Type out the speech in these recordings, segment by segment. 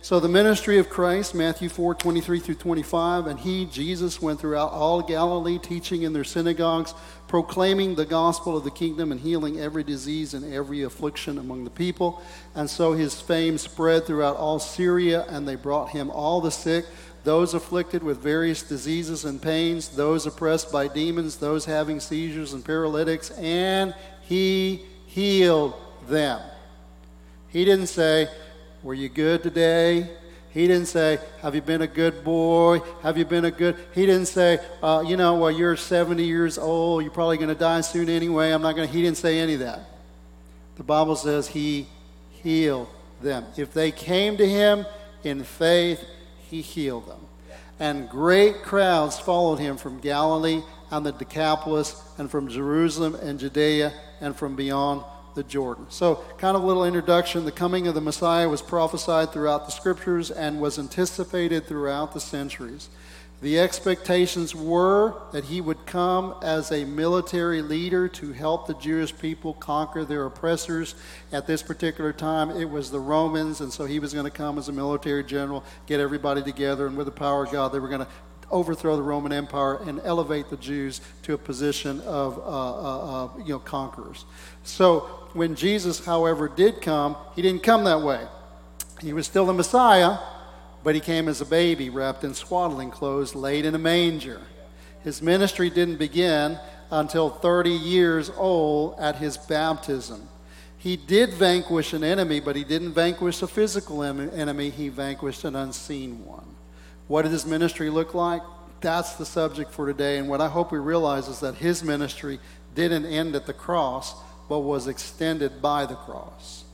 So the ministry of Christ, Matthew 4, 23 through 25, and he, Jesus, went throughout all Galilee, teaching in their synagogues, proclaiming the gospel of the kingdom and healing every disease and every affliction among the people. And so his fame spread throughout all Syria, and they brought him all the sick, those afflicted with various diseases and pains, those oppressed by demons, those having seizures and paralytics, and he healed them. He didn't say, Were you good today? He didn't say, Have you been a good boy? Have you been a good. He didn't say, uh, You know, well, you're 70 years old. You're probably going to die soon anyway. I'm not going to. He didn't say any of that. The Bible says he healed them. If they came to him in faith, he healed them. And great crowds followed him from Galilee and the Decapolis and from Jerusalem and Judea and from beyond the Jordan. So, kind of a little introduction. The coming of the Messiah was prophesied throughout the scriptures and was anticipated throughout the centuries. The expectations were that he would come as a military leader to help the Jewish people conquer their oppressors. At this particular time, it was the Romans, and so he was going to come as a military general, get everybody together, and with the power of God, they were going to overthrow the Roman Empire and elevate the Jews to a position of uh, uh, uh, you know conquerors. So when Jesus, however, did come, he didn't come that way. He was still the Messiah, but he came as a baby wrapped in swaddling clothes, laid in a manger. His ministry didn't begin until 30 years old at his baptism. He did vanquish an enemy, but he didn't vanquish a physical enemy, he vanquished an unseen one. What did his ministry look like? That's the subject for today. And what I hope we realize is that his ministry didn't end at the cross, but was extended by the cross.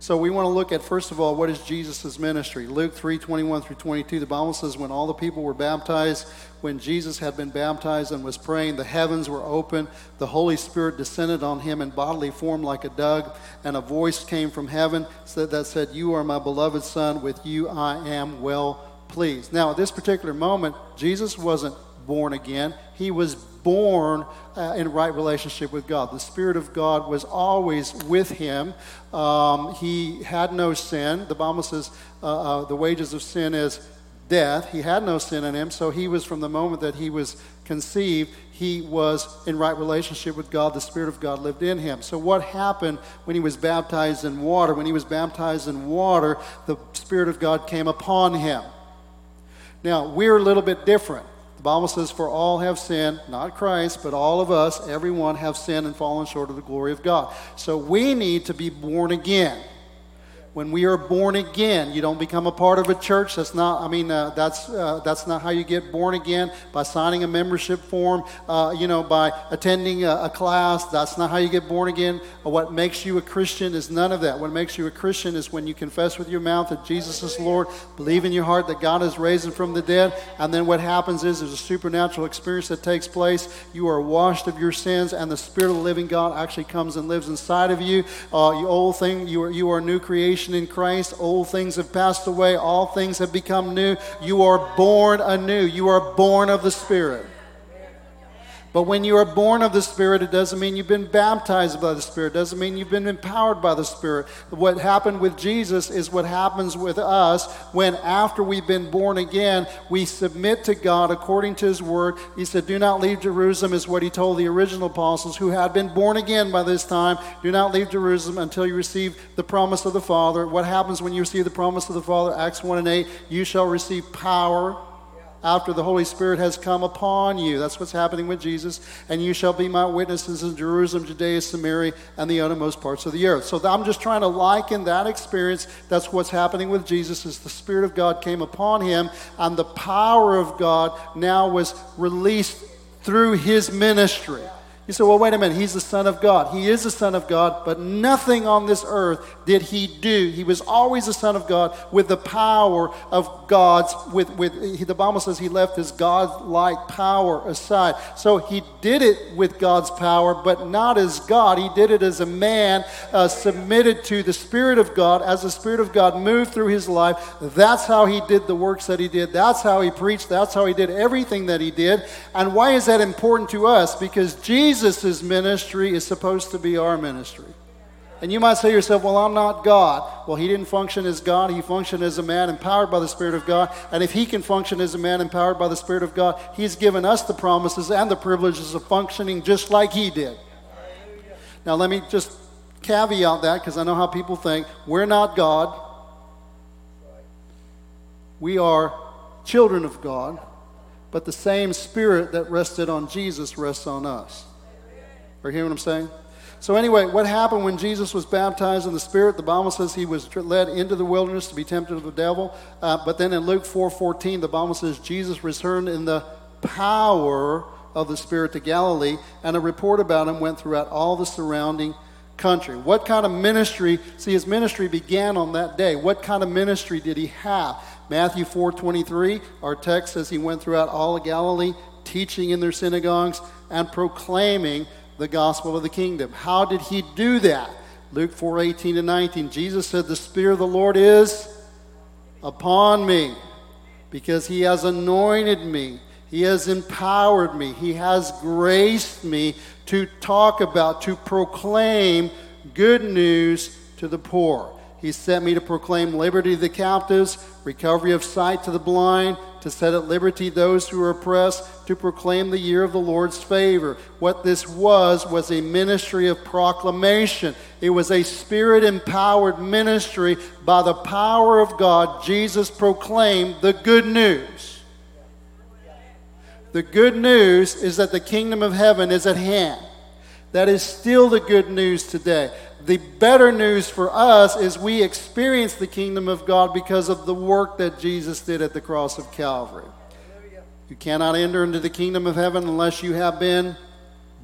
So we want to look at first of all what is Jesus' ministry. Luke 3 21 through 22, the Bible says, When all the people were baptized, when Jesus had been baptized and was praying, the heavens were open, the Holy Spirit descended on him in bodily form like a dove, and a voice came from heaven that said, You are my beloved Son, with you I am well pleased. Now, at this particular moment, Jesus wasn't born again, he was born uh, in right relationship with God. The Spirit of God was always with him. Um, he had no sin. The Bible says uh, uh, the wages of sin is death. He had no sin in him, so he was from the moment that he was conceived, he was in right relationship with God. The Spirit of God lived in him. So, what happened when he was baptized in water? When he was baptized in water, the Spirit of God came upon him. Now, we're a little bit different. The Bible says, For all have sinned, not Christ, but all of us, everyone have sinned and fallen short of the glory of God. So we need to be born again when we are born again, you don't become a part of a church. That's not, I mean, uh, that's, uh, that's not how you get born again by signing a membership form, uh, you know, by attending a, a, class. That's not how you get born again. What makes you a Christian is none of that. What makes you a Christian is when you confess with your mouth that Jesus is Lord, believe in your heart that God is raised from the dead, and then what happens is there's a supernatural experience that takes place. You are washed of your sins, and the Spirit of the living God actually comes and lives inside of you. Uh, you old thing, you are, you are a new creation creation in Christ. Old things have passed away, all things have become new. You are born anew. You are born of the Spirit. But when you are born of the Spirit, it doesn't mean you've been baptized by the Spirit. It doesn't mean you've been empowered by the Spirit. What happened with Jesus is what happens with us when, after we've been born again, we submit to God according to His Word. He said, Do not leave Jerusalem, is what He told the original apostles who had been born again by this time. Do not leave Jerusalem until you receive the promise of the Father. What happens when you receive the promise of the Father? Acts 1 and 8 You shall receive power after the Holy Spirit has come upon you. That's what's happening with Jesus. And you shall be my witnesses in Jerusalem, Judea, Samaria, and the uttermost parts of the earth. So I'm just trying to liken that experience. That's what's happening with Jesus is the Spirit of God came upon him, and the power of God now was released through his ministry. You say, well, wait a minute, he's the Son of God. He is the Son of God, but nothing on this earth did he do. He was always the Son of God with the power of God's, with, with the Bible says he left his God-like power aside. So he did it with God's power, but not as God. He did it as a man uh, submitted to the Spirit of God. As the Spirit of God moved through his life, that's how he did the works that he did. That's how he preached. That's how he did everything that he did. And why is that important to us? Because Jesus Jesus' ministry is supposed to be our ministry. And you might say to yourself, well, I'm not God. Well, he didn't function as God. He functioned as a man empowered by the Spirit of God. And if he can function as a man empowered by the Spirit of God, he's given us the promises and the privileges of functioning just like he did. Now, let me just caveat that because I know how people think. We're not God. We are children of God, but the same Spirit that rested on Jesus rests on us. Are you hearing what I'm saying? So, anyway, what happened when Jesus was baptized in the Spirit? The Bible says he was led into the wilderness to be tempted of the devil. Uh, but then in Luke 4 14, the Bible says Jesus returned in the power of the Spirit to Galilee, and a report about him went throughout all the surrounding country. What kind of ministry? See, his ministry began on that day. What kind of ministry did he have? Matthew 4 23, our text says he went throughout all of Galilee, teaching in their synagogues and proclaiming the gospel of the kingdom. How did he do that? Luke 4 18 to 19. Jesus said, The Spirit of the Lord is upon me because he has anointed me he has empowered me. He has graced me to talk about, to proclaim good news to the poor. He sent me to proclaim liberty to the captives, recovery of sight to the blind, to set at liberty those who are oppressed, to proclaim the year of the Lord's favor. What this was, was a ministry of proclamation. It was a spirit empowered ministry. By the power of God, Jesus proclaimed the good news. The good news is that the kingdom of heaven is at hand. That is still the good news today. The better news for us is we experience the kingdom of God because of the work that Jesus did at the cross of Calvary. You cannot enter into the kingdom of heaven unless you have been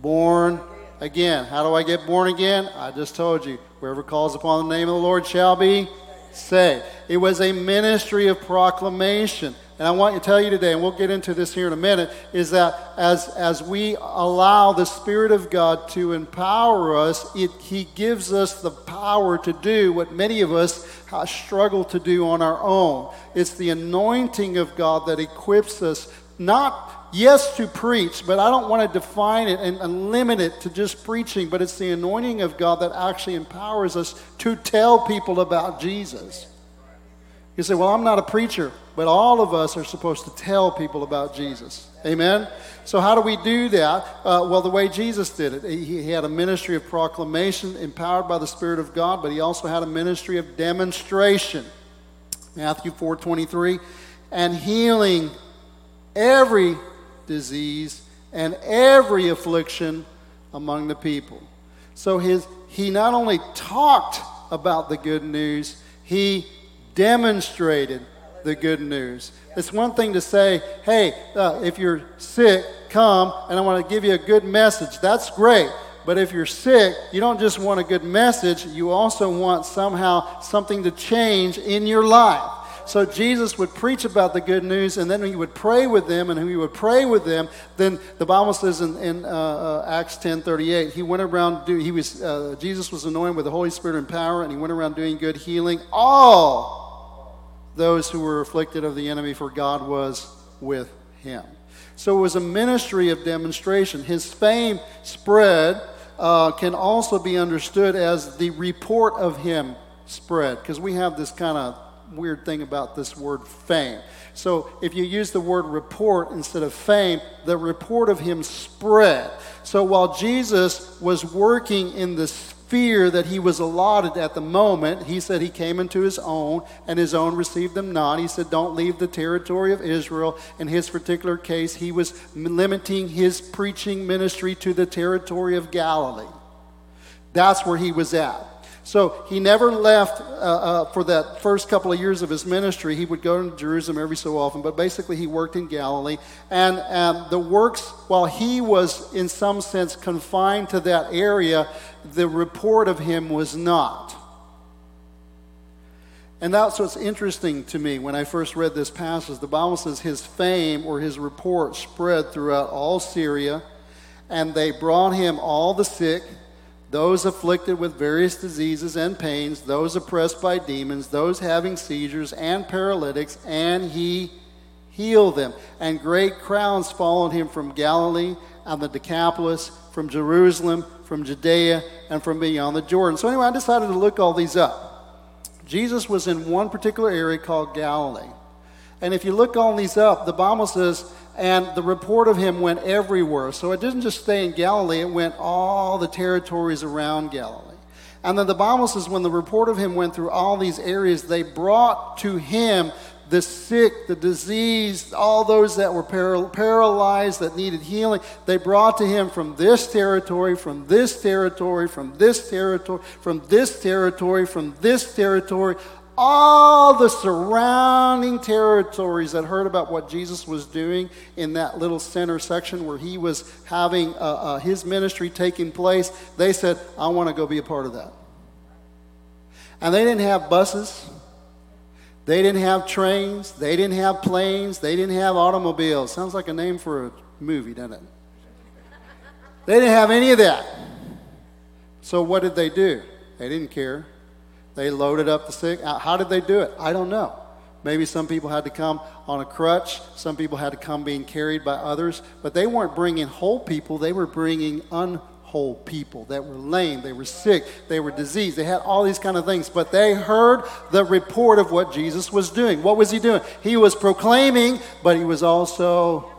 born again. How do I get born again? I just told you. Whoever calls upon the name of the Lord shall be saved. It was a ministry of proclamation. And I want to tell you today, and we'll get into this here in a minute, is that as, as we allow the Spirit of God to empower us, it, He gives us the power to do what many of us struggle to do on our own. It's the anointing of God that equips us, not yes, to preach, but I don't want to define it and, and, limit it to just preaching, but it's the anointing of God that actually empowers us to tell people about Jesus. You say, Well, I'm not a preacher, but all of us are supposed to tell people about Jesus. Amen? So, how do we do that? Uh, well, the way Jesus did it. He, had a ministry of proclamation empowered by the Spirit of God, but he also had a ministry of demonstration. Matthew 4 23. And healing every disease and every affliction among the people. So his, he not only talked about the good news, he demonstrated the good news. It's one thing to say, hey, uh, if you're sick, come and I want to give you a good message. That's great. But if you're sick, you don't just want a good message, you also want somehow something to change in your life. So Jesus would preach about the good news, and then he would pray with them, and he would pray with them. Then the Bible says in, in uh, uh, Acts ten thirty eight, he went around. Do, he was uh, Jesus was anointed with the Holy Spirit and power, and he went around doing good, healing all those who were afflicted of the enemy, for God was with him. So it was a ministry of demonstration. His fame spread uh, can also be understood as the report of him spread, because we have this kind of weird thing about this word fame. So if you use the word report instead of fame, the report of him spread. So while Jesus was working in the fear that he was allotted at the moment, he said he came into his own, and his own received him not. He said, Don't leave the territory of Israel. In his particular case, he was limiting his preaching ministry to the territory of Galilee. That's where he was at. So he never left uh, uh, for that first couple of years of his ministry. He would go to Jerusalem every so often, but basically he worked in Galilee. And um, the works, while he was in some sense confined to that area, the report of him was not. And that's what's interesting to me when I first read this passage. The Bible says his fame or his report spread throughout all Syria, and they brought him all the sick those afflicted with various diseases and pains, those oppressed by demons, those having seizures and paralytics, and he healed them. And great crowds followed him from Galilee and the Decapolis, from Jerusalem, from Judea, and from beyond the Jordan. So, anyway, I decided to look all these up. Jesus was in one particular area called Galilee. And if you look all these up, the Bible says, and the report of him went everywhere. So it didn't just stay in Galilee, it went all the territories around Galilee. And then the Bible says, when the report of him went through all these areas, they brought to him the sick, the diseased, all those that were paralyzed, that needed healing. They brought to him from this territory, from this territory, from this territory, from this territory, from this territory, all the surrounding territories that heard about what Jesus was doing in that little center section where he was having uh, uh, his ministry taking place, they said, I want to go be a part of that. And they didn't have buses. They didn't have trains. They didn't have planes. They didn't have automobiles. Sounds like a name for a movie, doesn't it? They didn't have any of that. So what did they do? They didn't care. They loaded up the sick. How did they do it? I don't know. Maybe some people had to come on a crutch. Some people had to come being carried by others. But they weren't bringing whole people. They were bringing unwhole people that were lame. They were sick. They were diseased. They had all these kind of things. But they heard the report of what Jesus was doing. What was he doing? He was proclaiming, but he was also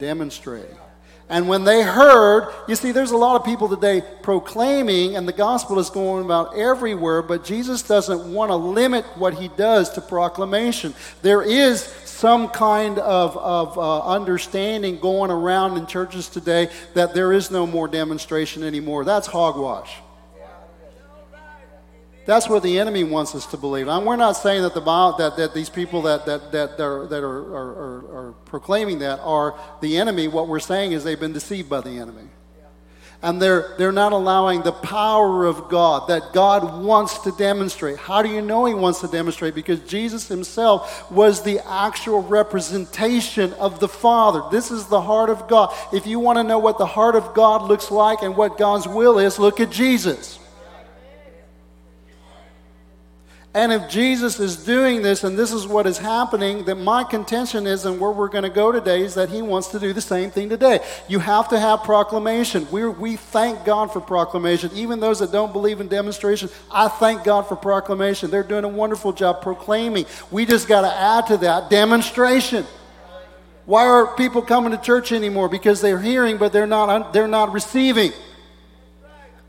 demonstrating. And when they heard, you see, there's a lot of people today proclaiming, and the gospel is going about everywhere, but Jesus doesn't want to limit what he does to proclamation. There is some kind of, of uh, understanding going around in churches today that there is no more demonstration anymore. That's hogwash. That's what the enemy wants us to believe. And we're not saying that, the, that, that these people that, that, that, are, that are, are, are, proclaiming that are the enemy. What we're saying is they've been deceived by the enemy. And they're, they're not allowing the power of God that God wants to demonstrate. How do you know He wants to demonstrate? Because Jesus Himself was the actual representation of the Father. This is the heart of God. If you want to know what the heart of God looks like and what God's will is, look at Jesus. And if Jesus is doing this and this is what is happening, then my contention is, and where we're going to go today, is that he wants to do the same thing today. You have to have proclamation. we we thank God for proclamation. Even those that don't believe in demonstration, I thank God for proclamation. They're doing a wonderful job proclaiming. We just got to add to that demonstration. Why are people coming to church anymore? Because they're hearing, but they're not, they're not receiving.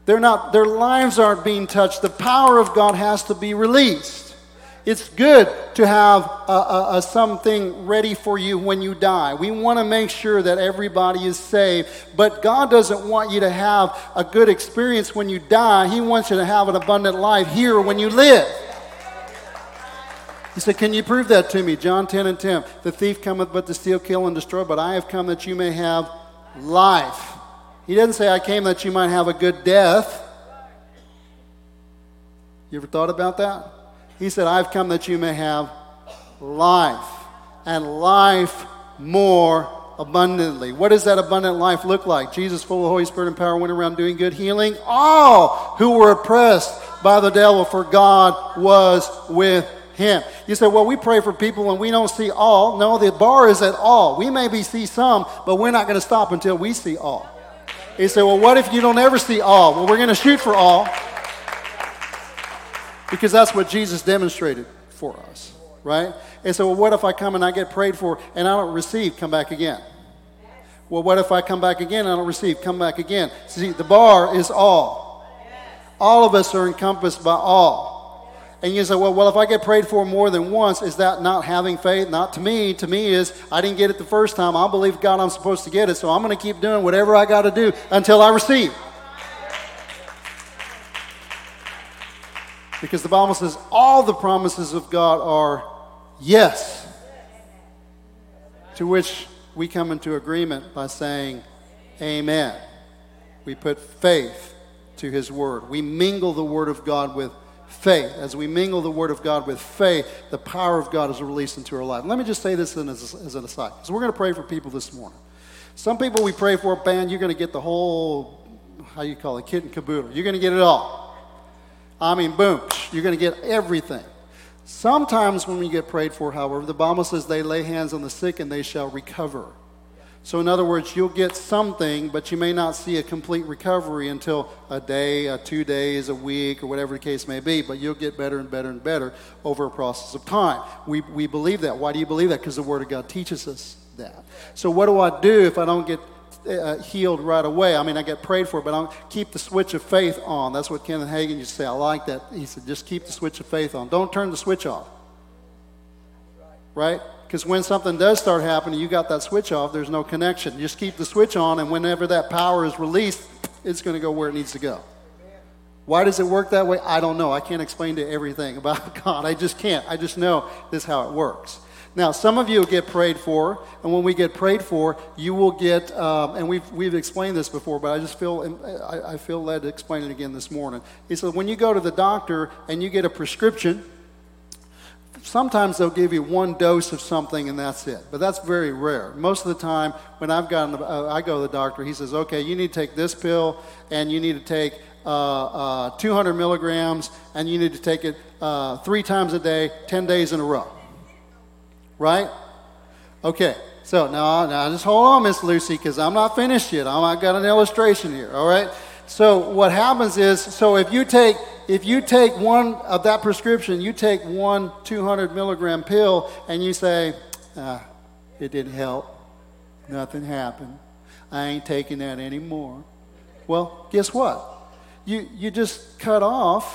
They're not, their lives aren't being touched. The power of God has to be released. It's good to have a, a, a something ready for you when you die. We want to make sure that everybody is saved, but God doesn't want you to have a good experience when you die. He wants you to have an abundant life here when you live. He said, Can you prove that to me? John 10 and 10. The thief cometh but to steal, kill, and destroy, but I have come that you may have life he doesn't say, I came that you might have a good death. You ever thought about that? He said, I've come that you may have life, and life more abundantly. What does that abundant life look like? Jesus, full of Holy Spirit and power, went around doing good, healing all who were oppressed by the devil, for God was with him. You say, well, we pray for people and we don't see all. No, the bar is at all. We maybe see some, but we're not going to stop until we see all. He said, Well, what if you don't ever see all? Well, we're going to shoot for all because that's what Jesus demonstrated for us, right? And so, well, what if I come and I get prayed for and I don't receive? Come back again. Well, what if I come back again and I don't receive? Come back again. See, the bar is all. All of us are encompassed by all. And you say, well, well, if I get prayed for more than once, is that not having faith? Not to me. To me is I didn't get it the first time. I believe God I'm supposed to get it, so I'm going to keep doing whatever I got to do until I receive. Because the Bible says all the promises of God are yes. To which we come into agreement by saying, Amen. We put faith to His Word. We mingle the Word of God with faith. As we mingle the Word of God with faith, the power of God is released into our life. let me just say this as, as an aside. So we're going to pray for people this morning. Some people we pray for, man, you're going to get the whole, how you call it, kit and caboodle. You're going to get it all. I mean, boom, you're going to get everything. Sometimes when we get prayed for, however, the Bible says they lay hands on the sick and they shall recover. So, in other words, you'll get something, but you may not see a complete recovery until a day, a two days, a week, or whatever the case may be. But you'll get better and better and better over a process of time. We, we believe that. Why do you believe that? Because the Word of God teaches us that. So, what do I do if I don't get uh, healed right away? I mean, I get prayed for, but I don't keep the switch of faith on. That's what Kenneth Hagin used to say. I like that. He said, just keep the switch of faith on. Don't turn the switch off. Right? Because when something does start happening, you got that switch off, there's no connection. Just keep the switch on, and whenever that power is released, it's going to go where it needs to go. Why does it work that way? I don't know. I can't explain to everything about God. I just can't. I just know this is how it works. Now, some of you get prayed for, and when we get prayed for, you will get, um, and we've, we've explained this before, but I just feel, I, I feel led to explain it again this morning. He said, when you go to the doctor and you get a prescription, sometimes they'll give you one dose of something and that's it. But that's very rare. Most of the time, when I've gotten, uh, I go to the doctor, he says, okay, you need to take this pill and you need to take uh, uh, 200 milligrams and you need to take it uh, three times a day, 10 days in a row. Right? Okay. So now, now just hold on, Miss Lucy, because I'm not finished yet. I've got an illustration here. All right. So what happens is, so if you take if you take one of that prescription, you take one 200 milligram pill, and you say, ah, it didn't help, nothing happened, I ain't taking that anymore. Well, guess what? You you just cut off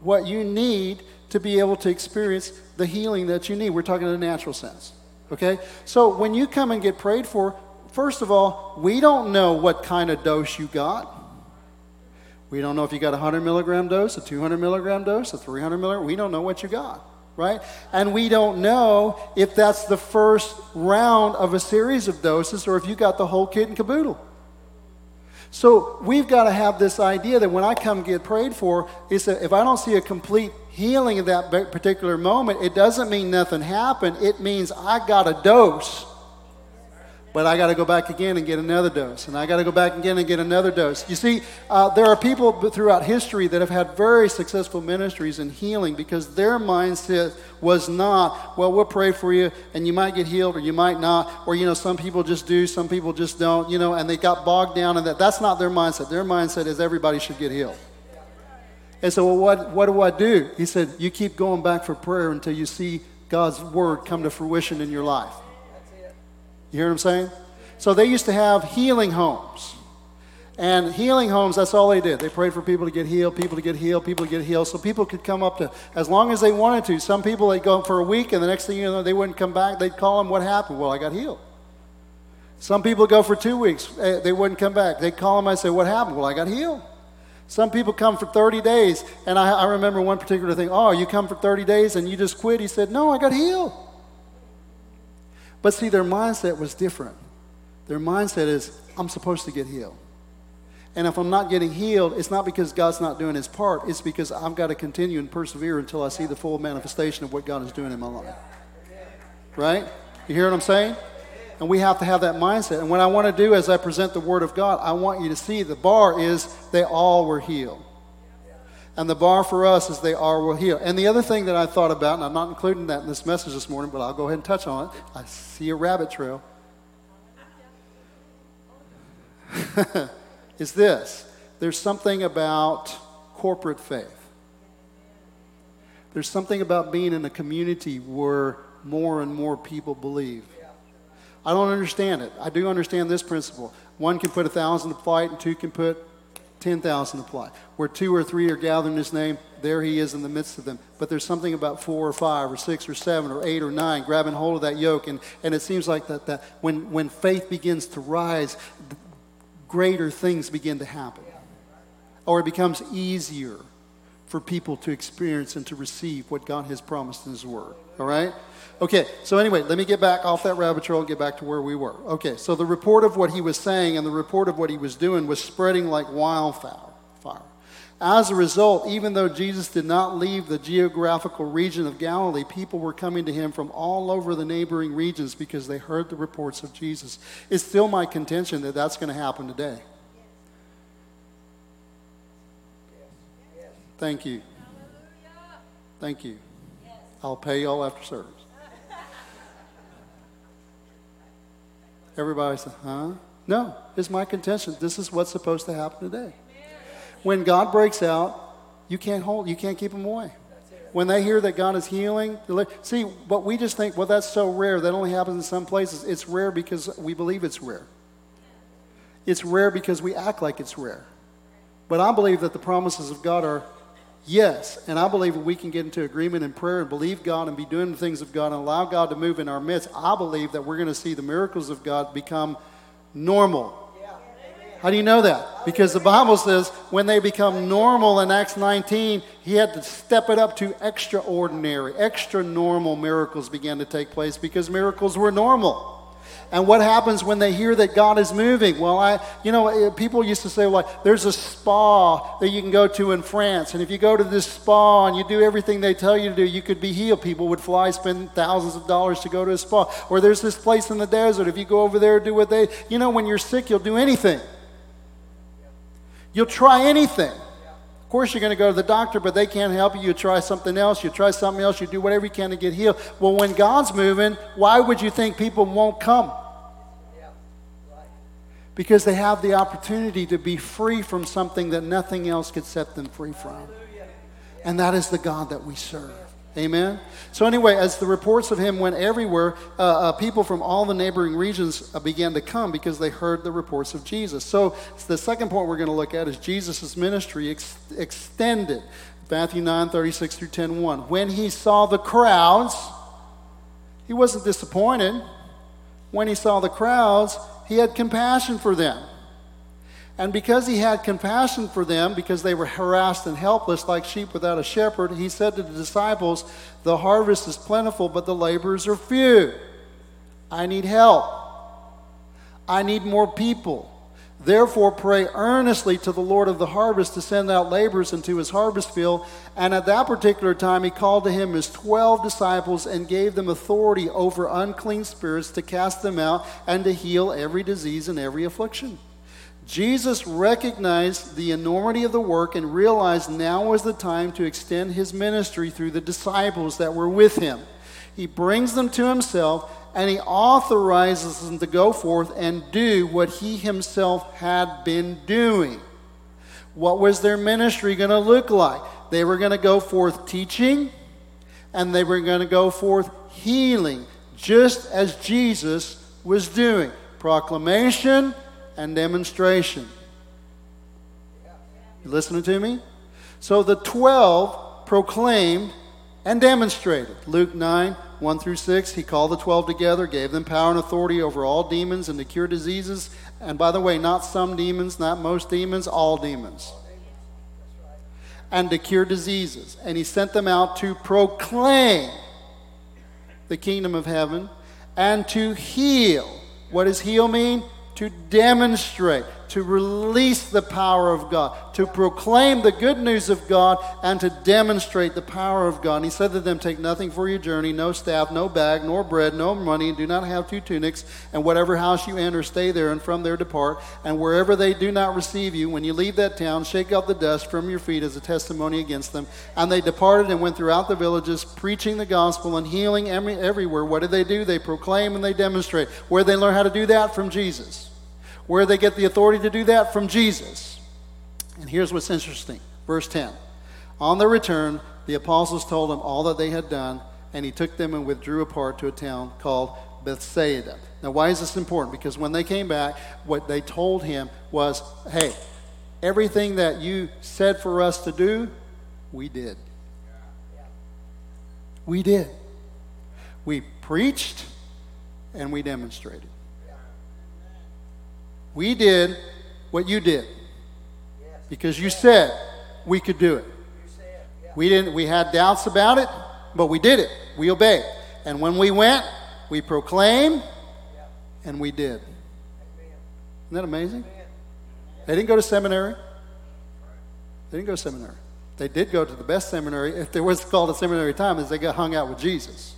what you need to be able to experience the healing that you need. We're talking in a natural sense. Okay? So when you come and get prayed for, first of all, we don't know what kind of dose you got. We don't know if you got a 100 milligram dose, a 200 milligram dose, a 300 milligram. We don't know what you got, right? And we don't know if that's the first round of a series of doses or if you got the whole kit and caboodle. So we've got to have this idea that when I come get prayed for, is that if I don't see a complete healing at that particular moment, it doesn't mean nothing happened. It means I got a dose but I got to go back again and get another dose, and I got to go back again and get another dose. You see, uh, there are people throughout history that have had very successful ministries in healing because their mindset was not, well, we'll pray for you, and you might get healed, or you might not, or you know, some people just do, some people just don't, you know, and they got bogged down in that. That's not their mindset. Their mindset is everybody should get healed. And so, well, what, what do I do? He said, you keep going back for prayer until you see God's word come to fruition in your life. You hear what I'm saying? So they used to have healing homes. And healing homes, that's all they did. They prayed for people to get healed, people to get healed, people to get healed. So people could come up to, as long as they wanted to. Some people, they'd go for a week, and the next thing you know, they wouldn't come back. They'd call them, What happened? Well, I got healed. Some people go for two weeks, eh, they wouldn't come back. They'd call them, I say, What happened? Well, I got healed. Some people come for 30 days, and I, I remember one particular thing. Oh, you come for 30 days and you just quit? He said, No, I got healed. But see, their mindset was different. Their mindset is, I'm supposed to get healed. And if I'm not getting healed, it's not because God's not doing his part, it's because I've got to continue and persevere until I see the full manifestation of what God is doing in my life. Right? You hear what I'm saying? And we have to have that mindset. And what I want to do as I present the Word of God, I want you to see the bar is they all were healed. And the bar for us is they are will heal. And the other thing that I thought about, and I'm not including that in this message this morning, but I'll go ahead and touch on it. I see a rabbit trail. is this there's something about corporate faith. There's something about being in a community where more and more people believe. I don't understand it. I do understand this principle. One can put a thousand to flight, and two can put 10,000 apply. Where two or three are gathered in his name, there he is in the midst of them. But there's something about four or five or six or seven or eight or nine grabbing hold of that yoke. And, and it seems like that, that when, when faith begins to rise, greater things begin to happen. Or it becomes easier for people to experience and to receive what God has promised in his word. All right? Okay, so anyway, let me get back off that rabbit trail and get back to where we were. Okay, so the report of what he was saying and the report of what he was doing was spreading like wildfire. As a result, even though Jesus did not leave the geographical region of Galilee, people were coming to him from all over the neighboring regions because they heard the reports of Jesus. It's still my contention that that's going to happen today. Thank you. Thank you. I'll pay y'all after service. Everybody said, huh? No, it's my contention. This is what's supposed to happen today. When God breaks out, you can't hold, you can't keep them away. When they hear that God is healing, see, but we just think, well, that's so rare. That only happens in some places. It's rare because we believe it's rare. It's rare because we act like it's rare. But I believe that the promises of God are yes. And I believe we can get into agreement in prayer and believe God and be doing the things of God and allow God to move in our midst. I believe that we're going to see the miracles of God become normal. How do you know that? Because the Bible says when they become normal in Acts 19, he had to step it up to extraordinary, extra normal miracles began to take place because miracles were normal. And what happens when they hear that God is moving? Well, I, you know, eh, people used to say, like, there's a spa that you can go to in France. And if you go to this spa and you do everything they tell you to do, you could be healed. People would fly, spend thousands of dollars to go to a spa. Or there's this place in the desert. If you go over there, do what they, you know, when you're sick, you'll do anything. You'll try anything. Of course, you're going to go to the doctor, but they can't help you. You try something else. You try something else. You do whatever you can to get healed. Well, when God's moving, why would you think people won't come? Because they have the opportunity to be free from something that nothing else could set them free from. And that is the God that we serve. Amen. So, anyway, as the reports of him went everywhere, uh, uh, people from all the neighboring regions uh, began to come because they heard the reports of Jesus. So, the second point we're going to look at is Jesus' ministry ex- extended. Matthew 9 36 through 10 1. When he saw the crowds, he wasn't disappointed. When he saw the crowds, he had compassion for them and because he had compassion for them, because they were harassed and helpless like sheep without a shepherd, he said to the disciples, The harvest is plentiful, but the laborers are few. I need help. I need more people. Therefore, pray earnestly to the Lord of the harvest to send out laborers into his harvest field. And at that particular time, he called to him his twelve disciples and gave them authority over unclean spirits to cast them out and to heal every disease and every affliction. Jesus recognized the enormity of the work and realized now was the time to extend his ministry through the disciples that were with him. He brings them to himself and he authorizes them to go forth and do what he himself had been doing. What was their ministry going to look like? They were going to go forth teaching and they were going to go forth healing, just as Jesus was doing. Proclamation and demonstration. You listening to me? So the 12 proclaimed and demonstrated. Luke 9, 1 through 6, he called the 12 together, gave them power and authority over all demons and to cure diseases. And by the way, not some demons, not most demons, all demons. And to cure diseases. And he sent them out to proclaim the kingdom of heaven and to heal. What does heal mean? To demonstrate, to release the power of God, to proclaim the good news of God, and to demonstrate the power of God. And he said to them, Take nothing for your journey no staff, no bag, nor bread, no money, and do not have two tunics. And whatever house you enter, stay there, and from there depart. And wherever they do not receive you, when you leave that town, shake out the dust from your feet as a testimony against them. And they departed and went throughout the villages, preaching the gospel and healing every, everywhere. What did they do? They proclaim and they demonstrate. Where they learn how to do that? From Jesus. Where they get the authority to do that? From Jesus. And here's what's interesting. Verse 10. On their return, the apostles told him all that they had done, and he took them and withdrew apart to a town called Bethsaida. Now, why is this important? Because when they came back, what they told him was, hey, everything that you said for us to do, we did. We did. We preached and we demonstrated. We did what you did because you said we could do it. We didn't we had doubts about it, but we did it. We obeyed. And when we went, we proclaimed and we did. Isn't that amazing? They didn't go to seminary. They didn't go to seminary. They did go to the best seminary, if there was called a seminary time, is they got hung out with Jesus.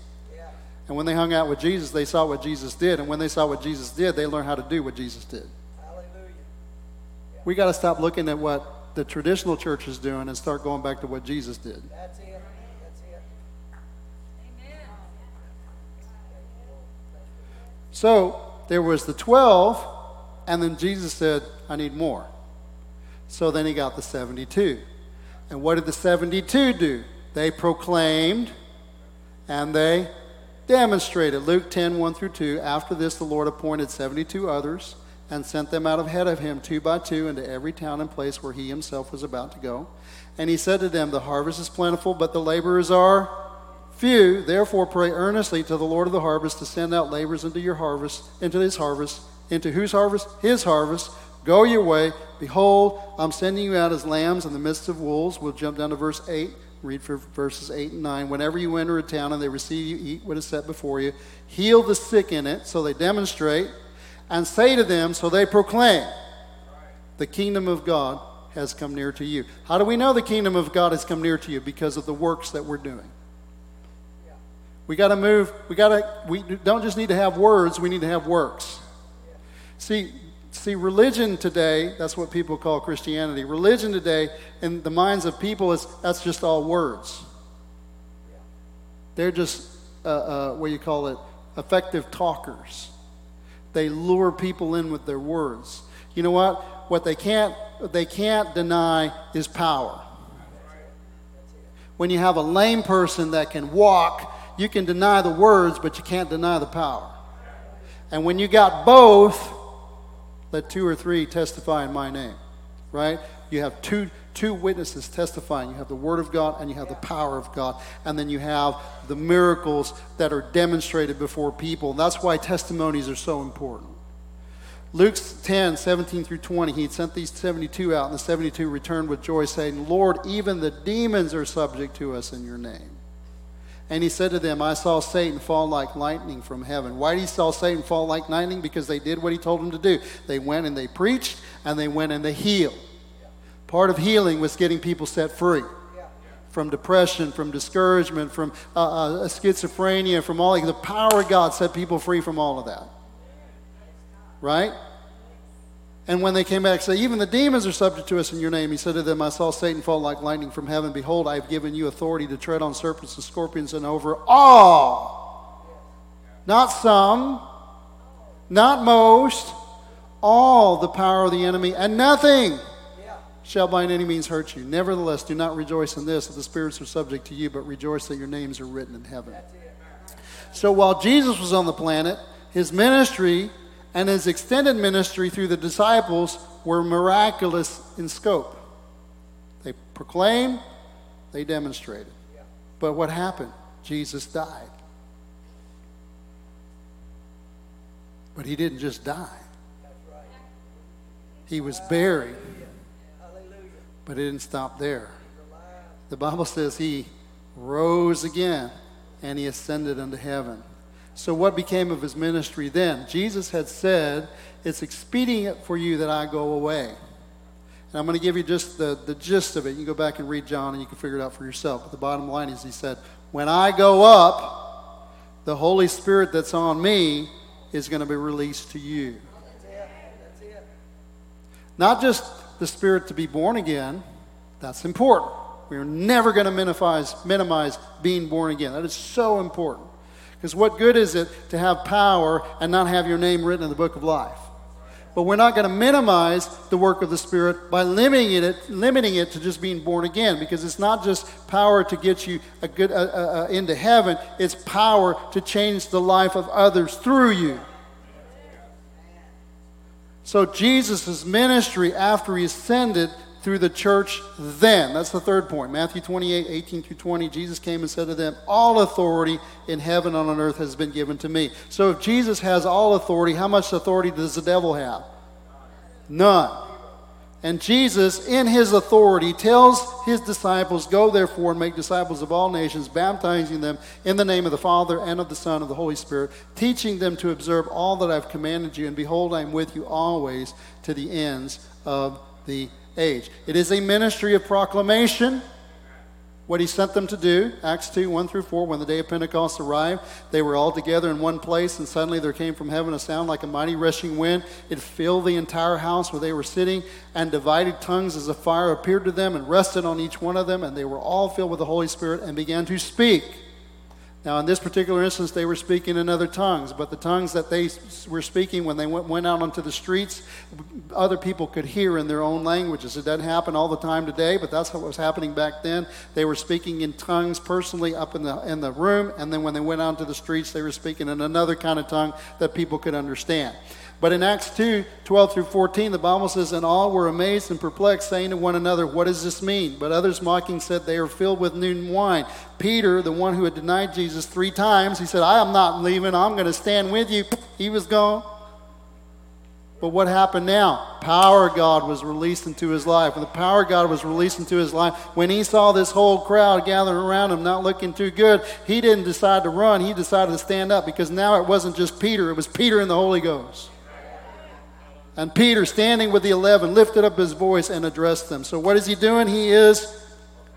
And when they hung out with Jesus, they saw what Jesus did. And when they saw what Jesus did, they learned how to do what Jesus did. We got to stop looking at what the traditional church is doing and start going back to what Jesus did. That's it. That's it. So, there was the 12, and then Jesus said, I need more. So then he got the 72. And what did the 72 do? They proclaimed and they demonstrated. Luke 10 1 through 2. After this, the Lord appointed 72 others and sent them out ahead of him, two by two, into every town and place where he himself was about to go. And he said to them, The harvest is plentiful, but the laborers are few. Therefore, pray earnestly to the Lord of the harvest to send out laborers into your harvest, into his harvest. Into whose harvest? His harvest. Go your way. Behold, I'm sending you out as lambs in the midst of wolves. We'll jump down to verse 8. Read for verses 8 and 9. Whenever you enter a town and they receive you, eat what is set before you. Heal the sick in it, so they demonstrate. And say to them, so they proclaim, the kingdom of God has come near to you. How do we know the kingdom of God has come near to you? Because of the works that we're doing. We got to move. We got to. We don't just need to have words. We need to have works. See, see, religion today. That's what people call Christianity. Religion today, in the minds of people, is that's just all words. They're just uh, uh, what you call it? Effective talkers. They lure people in with their words. You know what? What they can't they can't deny is power. When you have a lame person that can walk, you can deny the words, but you can't deny the power. And when you got both, let two or three testify in my name. Right? You have two two witnesses testifying. You have the Word of God and you have the power of God. And then you have the miracles that are demonstrated before people. That's why testimonies are so important. Luke 10, 17 through 20, he had sent these 72 out, and the 72 returned with joy, saying, Lord, even the demons are subject to us in your name. And he said to them, I saw Satan fall like lightning from heaven. Why did he saw Satan fall like lightning? Because they did what he told them to do. They went and they preached, and they went and they healed. Part of healing was getting people set free from depression, from discouragement, from uh, uh, schizophrenia, from all the power of God set people free from all of that right? And when they came back, say, even the demons are subject to us in your name. He said to them, I saw Satan fall like lightning from heaven. Behold, I have given you authority to tread on serpents and scorpions and over all. Not some, not most, all the power of the enemy, and nothing shall by any means hurt you. Nevertheless, do not rejoice in this, that the spirits are subject to you, but rejoice that your names are written in heaven. So while Jesus was on the planet, his ministry and his extended ministry through the disciples were miraculous in scope. They proclaimed, they demonstrated. But what happened? Jesus died. But he didn't just die, he was buried. But it didn't stop there. The Bible says he rose again and he ascended unto heaven. So, what became of his ministry then? Jesus had said, It's expedient for you that I go away. And I'm going to give you just the, the gist of it. You can go back and read John and you can figure it out for yourself. But the bottom line is, he said, When I go up, the Holy Spirit that's on me is going to be released to you. Not just the Spirit to be born again, that's important. We're never going to minimize, minimize being born again. That is so important. Because what good is it to have power and not have your name written in the book of life? But we're not going to minimize the work of the Spirit by limiting it, limiting it to just being born again, because it's not just power to get you a good, uh, uh, uh into heaven, it's power to change the life of others through you. So Jesus' ministry after he ascended through the church then. That's the third point. Matthew 28, 18 through 20. Jesus came and said to them, All authority in heaven and on earth has been given to me. So if Jesus has all authority, how much authority does the devil have? None. And Jesus, in his authority, tells his disciples, Go therefore and make disciples of all nations, baptizing them in the name of the Father and of the Son and of the Holy Spirit, teaching them to observe all that I've commanded you. And behold, I am with you always to the ends of the age. It is a ministry of proclamation. What he sent them to do, Acts 2 1 through 4, when the day of Pentecost arrived, they were all together in one place, and suddenly there came from heaven a sound like a mighty rushing wind. It filled the entire house where they were sitting, and divided tongues as a fire appeared to them and rested on each one of them, and they were all filled with the Holy Spirit and began to speak Now, in this particular instance, they were speaking in other tongues, but the tongues that they were speaking when they went, went out onto the streets, other people could hear in their own languages. It doesn't happen all the time today, but that's what was happening back then. They were speaking in tongues personally up in the, in the room, and then when they went out to the streets, they were speaking in another kind of tongue that people could understand. But in Acts 2 12 through 14, the Bible says, And all were amazed and perplexed, saying to one another, What does this mean? But others mocking said, They are filled with new wine. Peter, the one who had denied Jesus three times, he said, I am not leaving. I'm going to stand with you. He was gone. But what happened now? Power of God was released into his life. When the power of God was released into his life, when he saw this whole crowd gathering around him not looking too good, he didn't decide to run. He decided to stand up because now it wasn't just Peter, it was Peter and the Holy Ghost. And Peter, standing with the eleven, lifted up his voice and addressed them. So, what is he doing? He is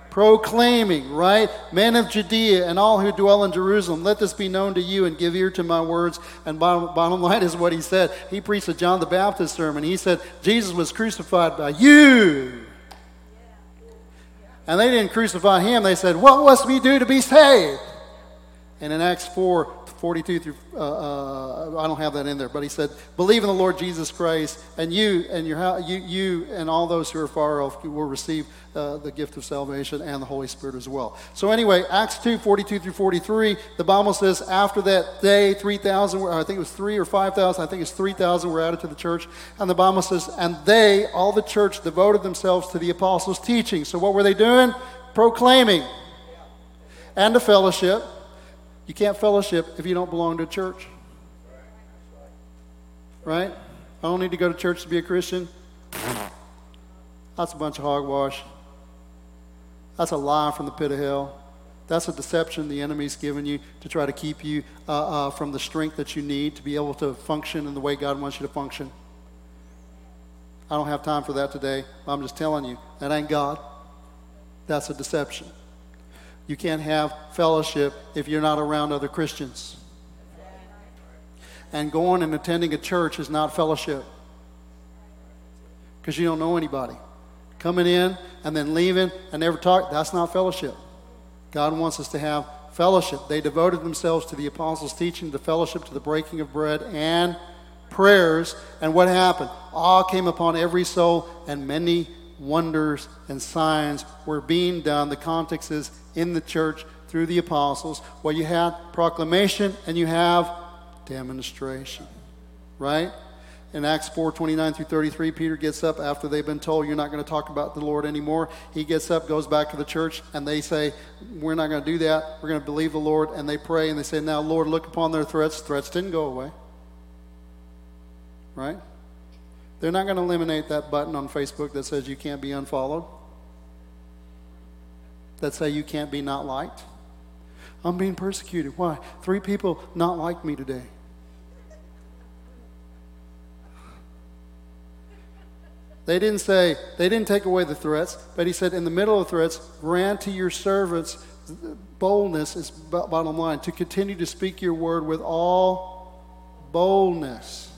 proclaiming, right? Men of Judea and all who dwell in Jerusalem, let this be known to you and give ear to my words. And bottom, bottom line is what he said. He preached a John the Baptist sermon. He said, Jesus was crucified by you. And they didn't crucify him. They said, What must we do to be saved? And in Acts 4, 42 through, uh, uh, I don't have that in there, but he said, believe in the Lord Jesus Christ, and you and your you, you and all those who are far off will receive uh, the gift of salvation and the Holy Spirit as well. So anyway, Acts 2, 42 through 43, the Bible says after that day, 3,000, I think it was 3 or 5,000, I think it's 3,000 were added to the church. And the Bible says, and they, all the church, devoted themselves to the apostles' teaching. So what were they doing? Proclaiming and to fellowship you can't fellowship if you don't belong to a church. Right? I don't need to go to church to be a Christian. That's a bunch of hogwash. That's a lie from the pit of hell. That's a deception the enemy's given you to try to keep you uh, uh, from the strength that you need to be able to function in the way God wants you to function. I don't have time for that today. I'm just telling you, that ain't God. That's a deception. You can't have fellowship if you're not around other Christians. And going and attending a church is not fellowship because you don't know anybody. Coming in and then leaving and never talk, that's not fellowship. God wants us to have fellowship. They devoted themselves to the apostles' teaching, to fellowship, to the breaking of bread, and prayers. And what happened? Awe came upon every soul, and many wonders and signs were being done. The context is in the church through the apostles. Well, you have proclamation and you have demonstration, right? In Acts 4 29 through 33, Peter gets up after they've been told, You're not going to talk about the Lord anymore. He gets up, goes back to the church, and they say, We're not going to do that. We're going to believe the Lord. And they pray and they say, Now, Lord, look upon their threats. Threats didn't go away. Right? They're not going to eliminate that button on Facebook that says you can't be unfollowed, that say you can't be not liked. I'm being persecuted. Why? Three people not like me today. They didn't say, they didn't take away the threats, but he said, in the middle of threats, grant to your servants boldness, is bottom line, to continue to speak your word with all boldness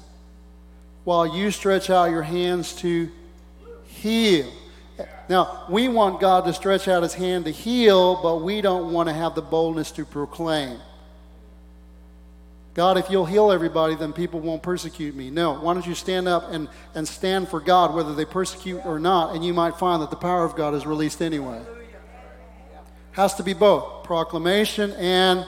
while you stretch out your hands to heal. Now, we want God to stretch out his hand to heal, but we don't want to have the boldness to proclaim. God, if you'll heal everybody, then people won't persecute me. No, why don't you stand up and, and stand for God, whether they persecute or not, and you might find that the power of God is released anyway. Has to be both proclamation and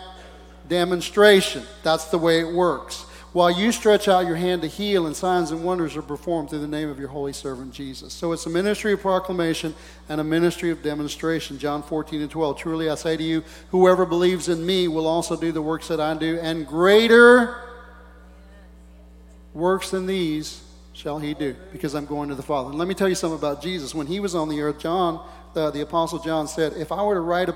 demonstration. That's the way it works while you stretch out your hand to heal, and signs and wonders are performed through the name of your holy servant Jesus. So it's a ministry of proclamation and a ministry of demonstration. John 14 and 12. Truly I say to you, whoever believes in me will also do the works that I do, and greater works than these shall he do, because I'm going to the Father. And let me tell you something about Jesus. When he was on the earth, John, the, the Apostle John said, If I were to write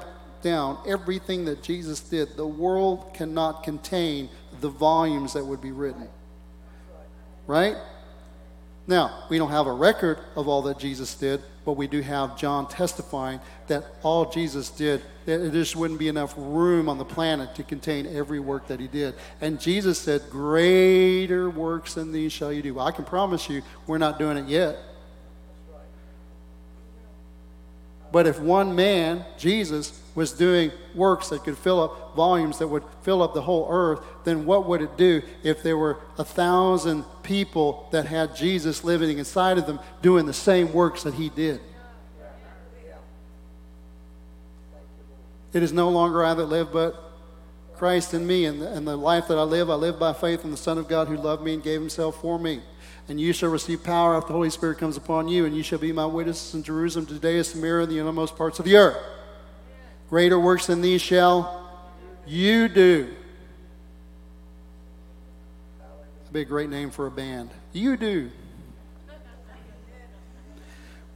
down everything that Jesus did, the world cannot contain the volumes that would be written. Right? Now, we don't have a record of all that Jesus did, but we do have John testifying that all Jesus did, there just wouldn't be enough room on the planet to contain every work that he did. And Jesus said, Greater works than these shall you do. Well, I can promise you, we're not doing it yet. But if one man, Jesus, was doing works that could fill up volumes that would fill up the whole earth, then what would it do if there were a thousand people that had Jesus living inside of them doing the same works that he did? It is no longer I that live, but Christ in me. And the, and the life that I live, I live by faith in the Son of God who loved me and gave himself for me. And you shall receive power after the Holy Spirit comes upon you, and you shall be my witnesses in Jerusalem, Judea, Samaria, and the innermost parts of the earth. Greater works than these shall you do. That'd be a great name for a band. You do.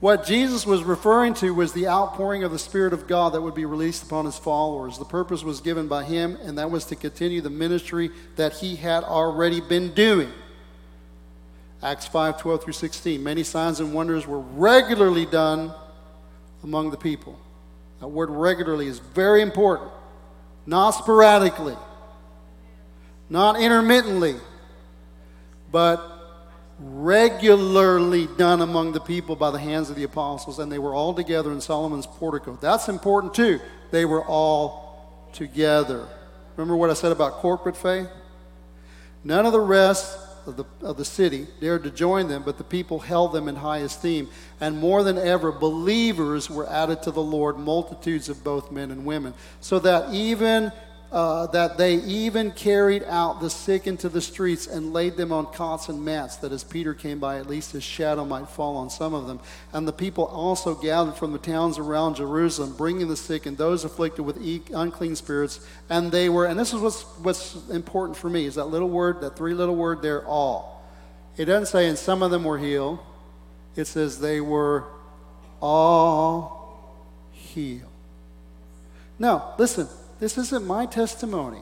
What Jesus was referring to was the outpouring of the Spirit of God that would be released upon his followers. The purpose was given by him, and that was to continue the ministry that he had already been doing. Acts 5 12 through 16. Many signs and wonders were regularly done among the people. That word regularly is very important. Not sporadically, not intermittently, but regularly done among the people by the hands of the apostles, and they were all together in Solomon's portico. That's important too. They were all together. Remember what I said about corporate faith? None of the rest of the, of the city dared to join them, but the people held them in high esteem. And more than ever, believers were added to the Lord, multitudes of both men and women, so that even uh, that they even carried out the sick into the streets and laid them on cots and mats, that as Peter came by, at least his shadow might fall on some of them. And the people also gathered from the towns around Jerusalem, bringing the sick and those afflicted with unclean spirits. And they were, and this is what's, what's important for me, is that little word, that three little word there, all. It doesn't say, and some of them were healed. It says they were all healed. Now, listen, this isn't my testimony.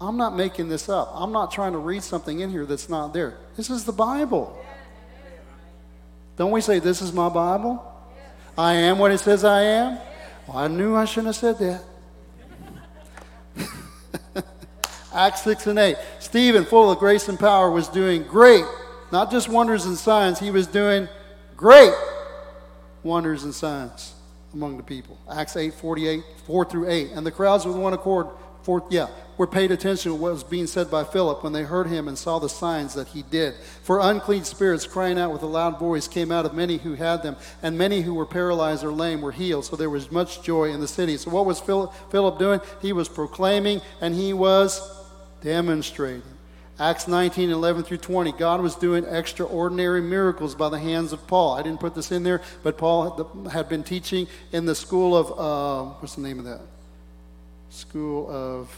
I'm not making this up. I'm not trying to read something in here that's not there. This is the Bible. Don't we say, This is my Bible? I am what it says I am? Well, I knew I shouldn't have said that. Acts 6 and 8. Stephen, full of grace and power, was doing great, not just wonders and signs, he was doing great wonders and signs among the people. Acts 8, 48, 4 through 8. And the crowds with one accord, for, yeah, were paid attention to what was being said by Philip when they heard him and saw the signs that he did. For unclean spirits, crying out with a loud voice, came out of many who had them, and many who were paralyzed or lame were healed. So there was much joy in the city. So what was Philip doing? He was proclaiming and he was demonstrating. Acts 19, 11 through 20, God was doing extraordinary miracles by the hands of Paul. I didn't put this in there, but Paul had been teaching in the school of, uh, what's the name of that? School of,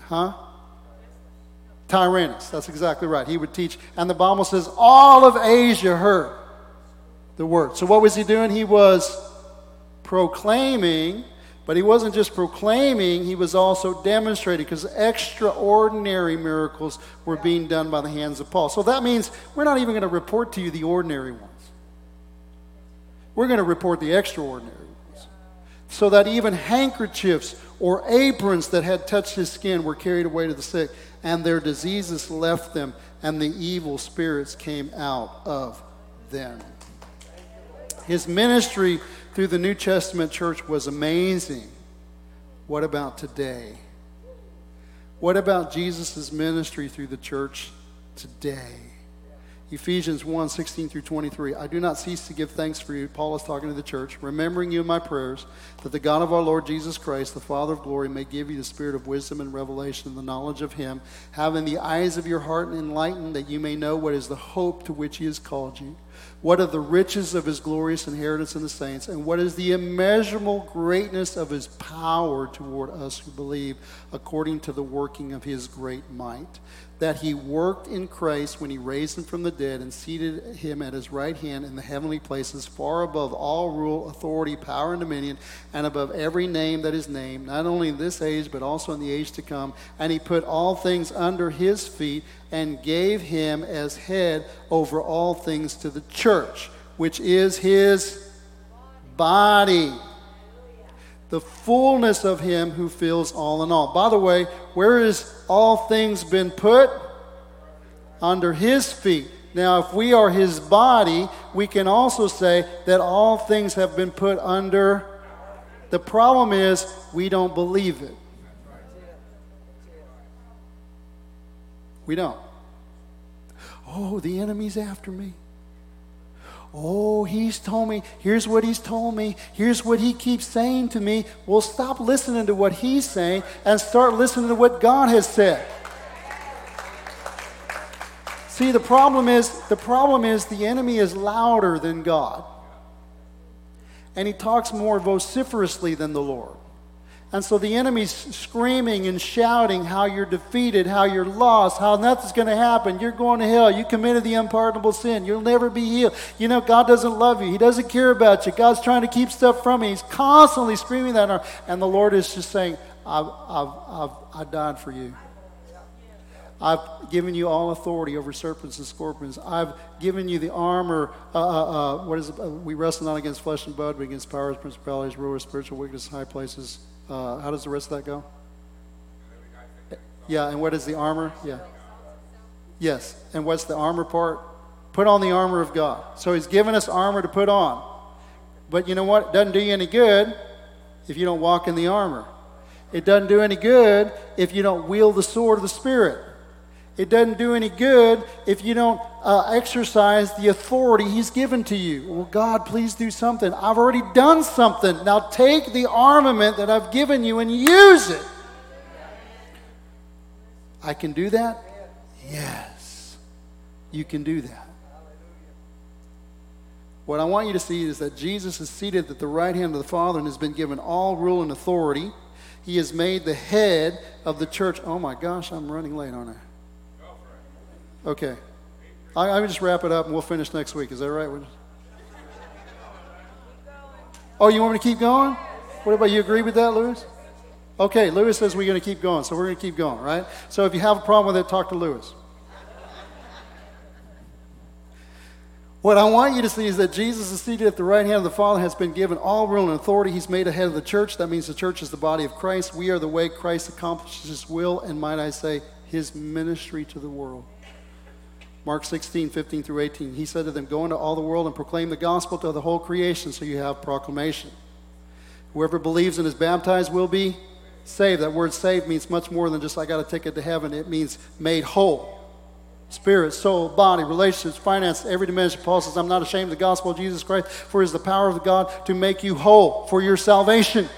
huh? Tyrannus. That's exactly right. He would teach. And the Bible says all of Asia heard the word. So what was he doing? He was proclaiming but he wasn't just proclaiming, he was also demonstrating because extraordinary miracles were being done by the hands of Paul. So that means we're not even going to report to you the ordinary ones. We're going to report the extraordinary ones. So that even handkerchiefs or aprons that had touched his skin were carried away to the sick, and their diseases left them, and the evil spirits came out of them. His ministry through the New Testament church was amazing. What about today? What about Jesus' ministry through the church today? Ephesians 1 16 through 23. I do not cease to give thanks for you, Paul is talking to the church, remembering you in my prayers, that the God of our Lord Jesus Christ, the Father of glory, may give you the spirit of wisdom and revelation and the knowledge of him, having the eyes of your heart enlightened, that you may know what is the hope to which he has called you what are the riches of his glorious inheritance in the saints? And what is the immeasurable greatness of his power toward us who believe, according to the working of his great might? That he worked in Christ when he raised him from the dead and seated him at his right hand in the heavenly places, far above all rule, authority, power, and dominion, and above every name that is named, not only in this age, but also in the age to come. And he put all things under his feet and gave him as head over all things to the church, which is his body. The fullness of him who fills all in all. By the way, where is all things been put? Under his feet. Now, if we are his body, we can also say that all things have been put under. The problem is we don't believe it. We don't. Oh, the enemy's after me. Oh, he's told me, here's what he's told me, here's what he keeps saying to me. Well, stop listening to what he's saying and start listening to what God has said. See, the problem is the problem is the enemy is louder than God. And he talks more vociferously than the Lord. And so the enemy's screaming and shouting how you're defeated, how you're lost, how nothing's going to happen. You're going to hell. You committed the unpardonable sin. You'll never be healed. You know, God doesn't love you. He doesn't care about you. God's trying to keep stuff from you. He's constantly screaming that. And the Lord is just saying, I've, I've, I've, I died for you. I've given you all authority over serpents and scorpions. I've given you the armor. Uh, uh, uh, what is it? Uh, we wrestle not against flesh and blood, but against powers, principalities, rulers, spiritual wickedness, high places. Uh, how does the rest of that go? Yeah, and what is the armor? Yeah. Yes, and what's the armor part? Put on the armor of God. So He's given us armor to put on. But you know what? It doesn't do you any good if you don't walk in the armor. It doesn't do any good if you don't wield the sword of the Spirit. It doesn't do any good if you don't uh, exercise the authority He's given to you. Well, God, please do something. I've already done something. Now take the armament that I've given you and use it. I can do that? Yes. You can do that. What I want you to see is that Jesus is seated at the right hand of the Father and has been given all rule and authority. He is made the head of the church. Oh my gosh, I'm running late, aren't I? Okay. I, I just wrap it up and we'll finish next week. Is that right? Oh, you want me to keep going? What about you agree with that, Lewis? Okay, Lewis says we're going to keep going, so we're going to keep going, right? So if you have a problem with it, talk to Lewis. What I want you to see is that Jesus is seated at the right hand of the Father, has been given all rule and authority. He's made a head of the church. That means the church is the body of Christ. We are the way Christ accomplishes his will, and might I say, his ministry to the world. Mark 16, 15 through 18. He said to them, Go into all the world and proclaim the gospel to the whole creation, so you have proclamation. Whoever believes and is baptized will be saved. That word saved means much more than just I got a ticket to heaven, it means made whole. Spirit, soul, body, relationships, finance, every dimension. Paul says, I'm not ashamed of the gospel of Jesus Christ, for it is the power of God to make you whole for your salvation.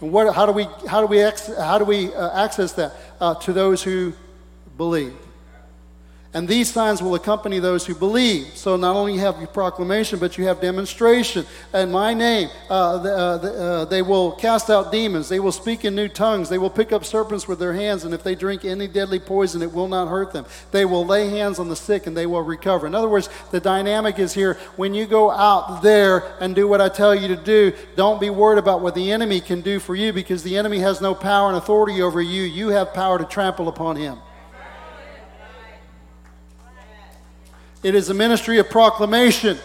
And what, how do we, how do we, how do we uh, access that? Uh, to those who believe. And these signs will accompany those who believe. So not only have you proclamation, but you have demonstration. In my name, uh, the, uh, the, uh, they will cast out demons. They will speak in new tongues. They will pick up serpents with their hands. And if they drink any deadly poison, it will not hurt them. They will lay hands on the sick and they will recover. In other words, the dynamic is here. When you go out there and do what I tell you to do, don't be worried about what the enemy can do for you because the enemy has no power and authority over you. You have power to trample upon him. It is a ministry of proclamation.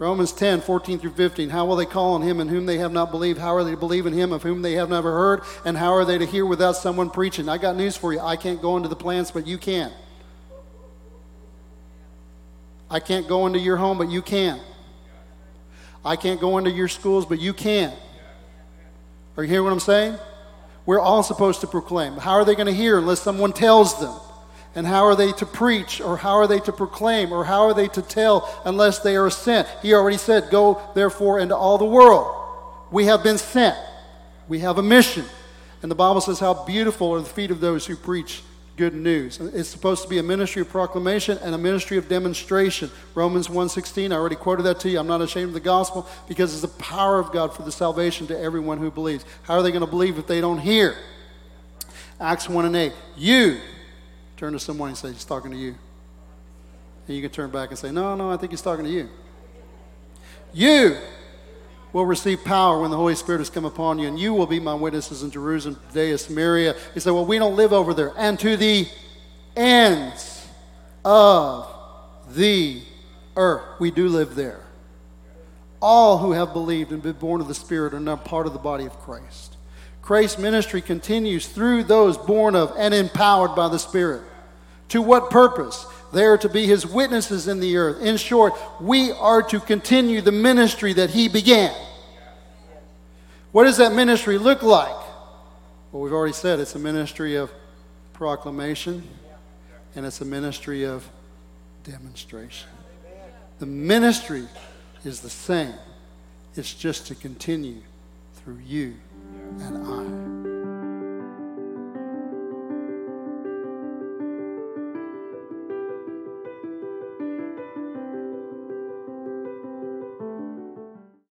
Romans 10, 14 through 15. How will they call on him in whom they have not believed? How are they to believe in him of whom they have never heard? And how are they to hear without someone preaching? I got news for you. I can't go into the plants, but you can. I can't go into your home, but you can. I can't go into your schools, but you can. Are you hearing what I'm saying? We're all supposed to proclaim. How are they going to hear unless someone tells them? And how are they to preach, or how are they to proclaim, or how are they to tell unless they are sent? He already said, Go therefore into all the world. We have been sent, we have a mission. And the Bible says, How beautiful are the feet of those who preach good news. It's supposed to be a ministry of proclamation and a ministry of demonstration. Romans 1:16, I already quoted that to you. I'm not ashamed of the gospel because it's the power of God for the salvation to everyone who believes. How are they going to believe if they don't hear? Acts 1 and 8. You Turn to someone and say, He's talking to you. And you can turn back and say, No, no, I think He's talking to you. You will receive power when the Holy Spirit has come upon you, and you will be my witnesses in Jerusalem, Judea, Samaria. He said, Well, we don't live over there. And to the ends of the earth. We do live there. All who have believed and been born of the Spirit are now part of the body of Christ. Christ's ministry continues through those born of and empowered by the Spirit. To what purpose? they are to be his witnesses in the earth. In short, we are to continue the ministry that he began. What does that ministry look like? Well, we've already said it's a ministry of proclamation and it's a ministry of demonstration. The ministry is the same, it's just to continue through you and I.